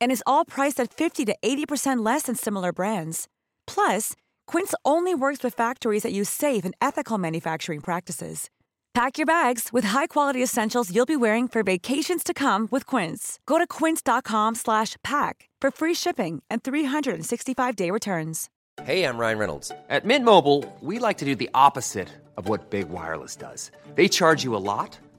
And is all priced at 50 to 80% less than similar brands. Plus, Quince only works with factories that use safe and ethical manufacturing practices. Pack your bags with high-quality essentials you'll be wearing for vacations to come with Quince. Go to quince.com/pack for free shipping and 365-day returns. Hey, I'm Ryan Reynolds. At Mint Mobile, we like to do the opposite of what Big Wireless does. They charge you a lot,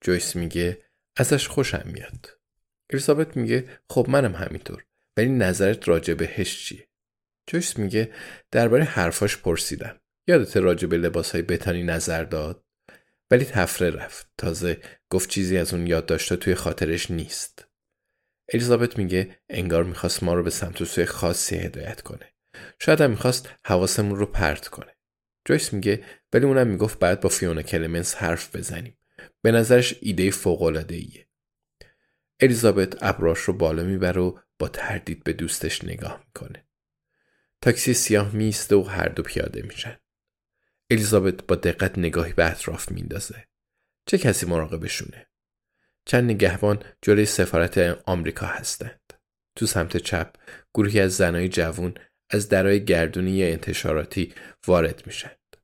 جویس میگه ازش خوشم میاد. الیزابت میگه خب منم همینطور. ولی نظرت راجع بهش چیه؟ جویس میگه درباره حرفاش پرسیدم. یادت راجع به لباسهای بتانی نظر داد؟ ولی تفره رفت. تازه گفت چیزی از اون یاد داشته توی خاطرش نیست. الیزابت میگه انگار می‌خواست ما رو به سمت سوی خاصی هدایت کنه. شاید هم می‌خواست حواسمون رو پرت کنه. جویس میگه ولی اونم می‌گفت بعد با فیونا کلمنس حرف بزنیم. به نظرش ایده فوق ایه. الیزابت ابراش رو بالا می‌بره و با تردید به دوستش نگاه می‌کنه. تاکسی سیاه میسته و هر دو پیاده میشن. الیزابت با دقت نگاهی به اطراف میندازه. چه کسی مراقبشونه؟ چند نگهبان جلوی سفارت آمریکا هستند. تو سمت چپ گروهی از زنای جوون از درای گردونی انتشاراتی وارد میشند.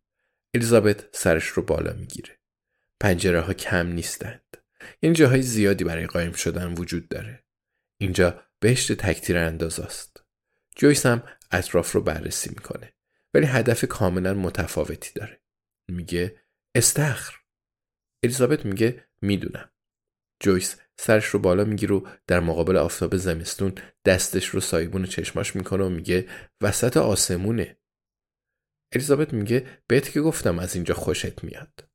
الیزابت سرش رو بالا می‌گیره. پنجره ها کم نیستند. یعنی جاهای زیادی برای قایم شدن وجود داره. اینجا بهشت تکتیر انداز است. جویس هم اطراف رو بررسی می‌کنه. ولی هدف کاملا متفاوتی داره. میگه استخر. الیزابت میگه می‌دونم. جویس سرش رو بالا می‌گیره و در مقابل آفتاب زمستون دستش رو سایبون چشماش می‌کنه و میگه وسط آسمونه. الیزابت میگه بهت که گفتم از اینجا خوشت میاد.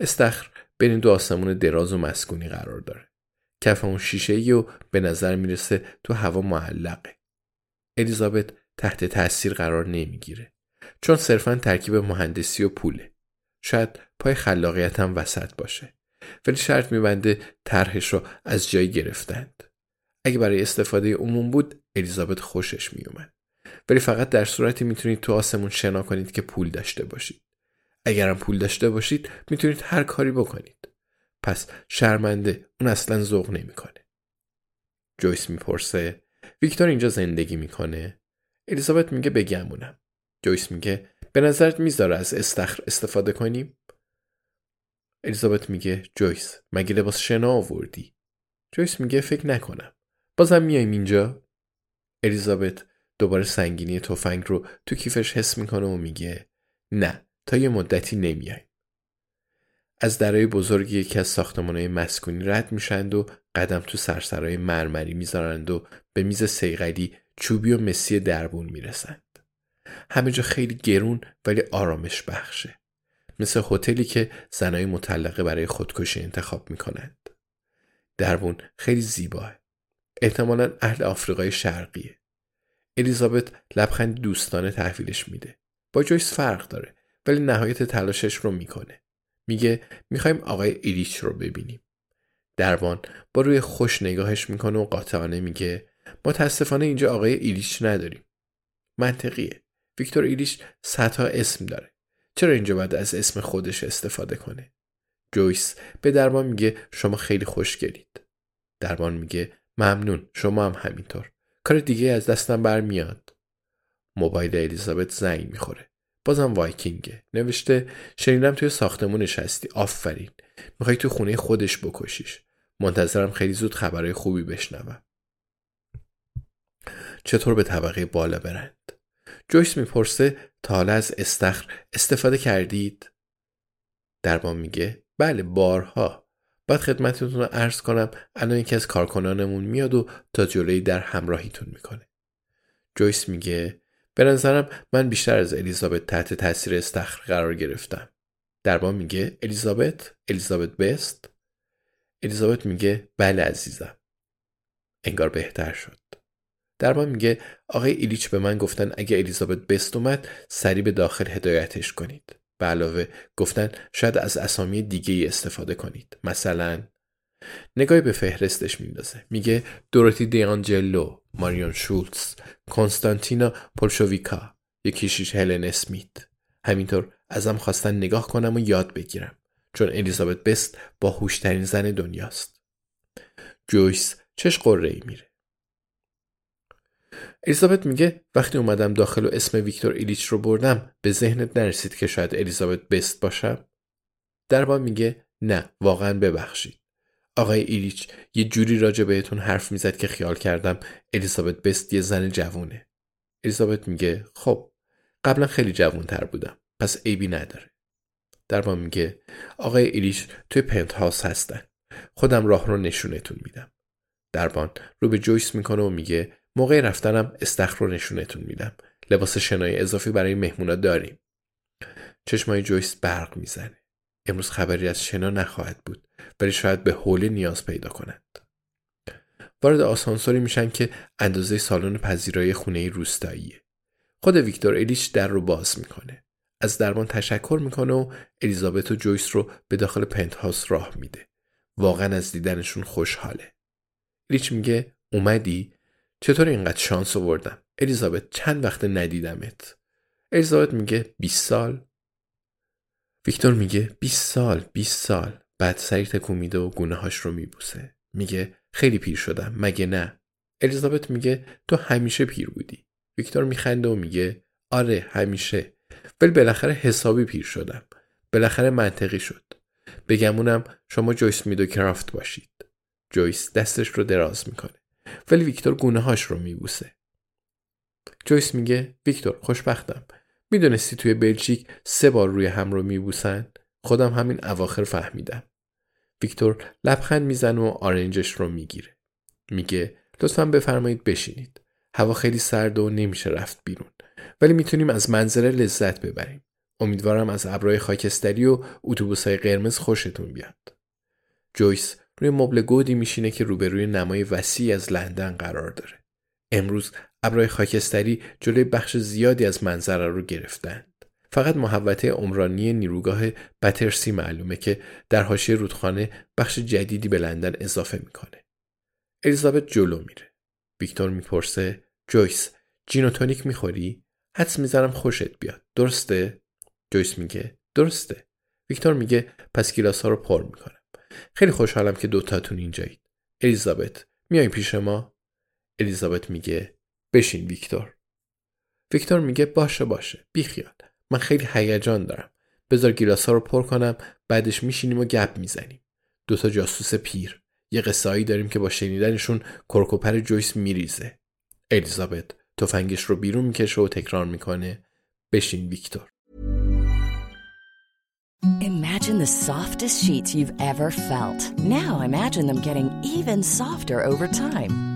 استخر بین دو آسمون دراز و مسکونی قرار داره. کف اون شیشه ای و به نظر می‌رسه تو هوا معلقه. الیزابت تحت تاثیر قرار نمی‌گیره. چون صرفا ترکیب مهندسی و پوله. شاید پای خلاقیت هم وسط باشه. ولی شرط میبنده طرحش رو از جایی گرفتند. اگه برای استفاده عموم بود الیزابت خوشش میومد. ولی فقط در صورتی می‌تونید تو آسمون شنا کنید که پول داشته باشید. اگرم پول داشته باشید می‌تونید هر کاری بکنید. پس شرمنده اون اصلا ذوق نمی‌کنه. جویس می‌پرسه ویکتور اینجا زندگی می‌کنه؟ الیزابت میگه بگمونم. جویس میگه به نظرت می‌ذاره از استخر استفاده کنیم؟ الیزابت میگه جویس مگه لباس شنا آوردی؟ جویس میگه فکر نکنم. بازم میایم اینجا؟ الیزابت دوباره سنگینی تفنگ رو تو کیفش حس می‌کنه و میگه نه تا یه مدتی نمیایم. از درای بزرگی یکی از ساختمانهای مسکونی رد میشند و قدم تو سرسرای مرمری می‌ذارند و به میز سیغلی چوبی و مسی دربون می‌رسند. همه جا خیلی گرون ولی آرامش بخشه. مثل هتلی که زنای مطلقه برای خودکشی انتخاب می‌کنند. دربون خیلی زیباه. احتمالا اهل آفریقای شرقیه. الیزابت لبخند دوستانه تحویلش میده. با جویس فرق داره ولی نهایت تلاشش رو می‌کنه. میگه می‌خوایم آقای ایلیچ رو ببینیم. دربان با روی خوش نگاهش می‌کنه و قاطعانه میگه متاسفانه اینجا آقای ایلیچ نداریم. منطقیه. ویکتور ایلیچ صدها اسم داره. چرا اینجا باید از اسم خودش استفاده کنه؟ جویس به دربان میگه شما خیلی خوشگلید. دربان میگه ممنون شما هم همینطور. کار دیگه از دستم برمیاد. موبایل الیزابت زنگ می‌خوره. بازم وایکینگه. نوشته شنیدم توی ساختمونش هستی. آفرین. می‌خوای تو خونه خودش بکشیش. منتظرم خیلی زود خبرهای خوبی بشنوم. چطور به طبقه بالا برند؟ جویس می‌پرسه تا حالا از استخر استفاده کردید؟ دربان میگه بله بارها باید خدمتتون رو عرض کنم الان یکی از کارکنانمون میاد و تا جلوی در همراهیتون می‌کنه جویس میگه به نظرم من بیشتر از الیزابت تحت تاثیر استخر قرار گرفتم. دربان میگه الیزابت الیزابت بست. الیزابت میگه بله عزیزم. انگار بهتر شد. دربان میگه آقای ایلیچ به من گفتن اگه الیزابت بست اومد سری به داخل هدایتش کنید. به علاوه گفتن شاید از اسامی دیگه ای استفاده کنید. مثلا نگاهی به فهرستش میندازه. میگه دوروتی دیانجلو. ماریون شولتز کنستانتینا پولشویکا یکیشیش هلن اسمیت. همینطور ازم خواستن نگاه کنم و یاد بگیرم چون الیزابت بست با هوشترین زن دنیاست. جویس چش قره ای میره. الیزابت میگه وقتی اومدم داخل و اسم ویکتور ایلیچ رو بردم به ذهنت نرسید که شاید الیزابت بست باشم؟ دربان میگه نه واقعا ببخشید. آقای ایلیچ یه جوری راجع بهتون حرف می‌زد که خیال کردم الیزابت بست یه زن جوونه. الیزابت میگه خب قبلا خیلی جوون تر بودم پس عیبی نداره. دربان میگه آقای ایلیچ توی پنت هاوس هستن. خودم راه رو نشونتون میدم. دربان رو به جویس می‌کنه و میگه موقع رفتنم استخر رو نشونتون میدم. لباس شنای اضافی برای مهمونا داریم. چشمای جویس برق می‌زنه. امروز خبری از شنا نخواهد بود ولی شاید به حوله نیاز پیدا کنند وارد آسانسوری میشن که اندازه سالن پذیرایی خونه روستاییه. خود ویکتور الیچ در رو باز می‌کنه. از درمان تشکر می‌کنه و الیزابت و جویس رو به داخل پنت هاوس راه میده. واقعا از دیدنشون خوشحاله. الیچ میگه اومدی؟ چطور اینقدر شانس آوردم؟ الیزابت چند وقت ندیدمت؟ الیزابت میگه 20 سال؟ ویکتور میگه 20 سال 20 سال. بعد سری تکون میده و گونه هاش رو میبوسه. میگه خیلی پیر شدم. مگه نه؟ الیزابت میگه تو همیشه پیر بودی. ویکتور میخنده و میگه آره همیشه. ولی بالاخره حسابی پیر شدم. بالاخره منطقی شد. بگمونم شما جویس میدو کرافت باشید. جویس دستش رو دراز می‌کنه. ولی ویکتور گونه هاش رو میبوسه. جویس میگه ویکتور خوشبختم. می‌دونستی توی بلژیک سه بار روی هم رو میبوسن؟ خودم همین اواخر فهمیدم. ویکتور لبخند می‌زنه و آرنجش رو می‌گیره. میگه لطفا بفرمایید بشینید. هوا خیلی سرد و نمیشه رفت بیرون. ولی می‌تونیم از منظره لذت ببریم. امیدوارم از ابرای خاکستری و اتوبوسهای قرمز خوشتون بیاد. جویس روی مبل گودی میشینه که روبروی نمای وسیعی از لندن قرار داره. امروز ابرای خاکستری جلوی بخش زیادی از منظره رو گرفتند. فقط محوطه عمرانی نیروگاه بترسی معلومه که در حاشیه رودخانه بخش جدیدی به لندن اضافه می‌کنه. الیزابت جلو میره. ویکتور می‌پرسه جویس جینوتونیک می‌خوری؟ حدس می‌زنم خوشت بیاد. درسته؟ جویس میگه درسته. ویکتور میگه پس گیلاس ها رو پر می‌کنم. خیلی خوشحالم که دوتاتون اینجایید. الیزابت میای پیش ما؟ الیزابت میگه بشین ویکتور. ویکتور میگه باشه باشه. بیخیال. من خیلی هیجان دارم. بذار گیلاس ها رو پر کنم بعدش میشینیم و گپ می‌زنیم. دوتا جاسوس پیر. یه قصه داریم که با شنیدنشون کرکوپر جویس میریزه. الیزابت تفنگش رو بیرون می‌کشه و تکرار می‌کنه بشین ویکتور. Imagine the softest sheets you've ever felt. Now imagine them getting even softer over time.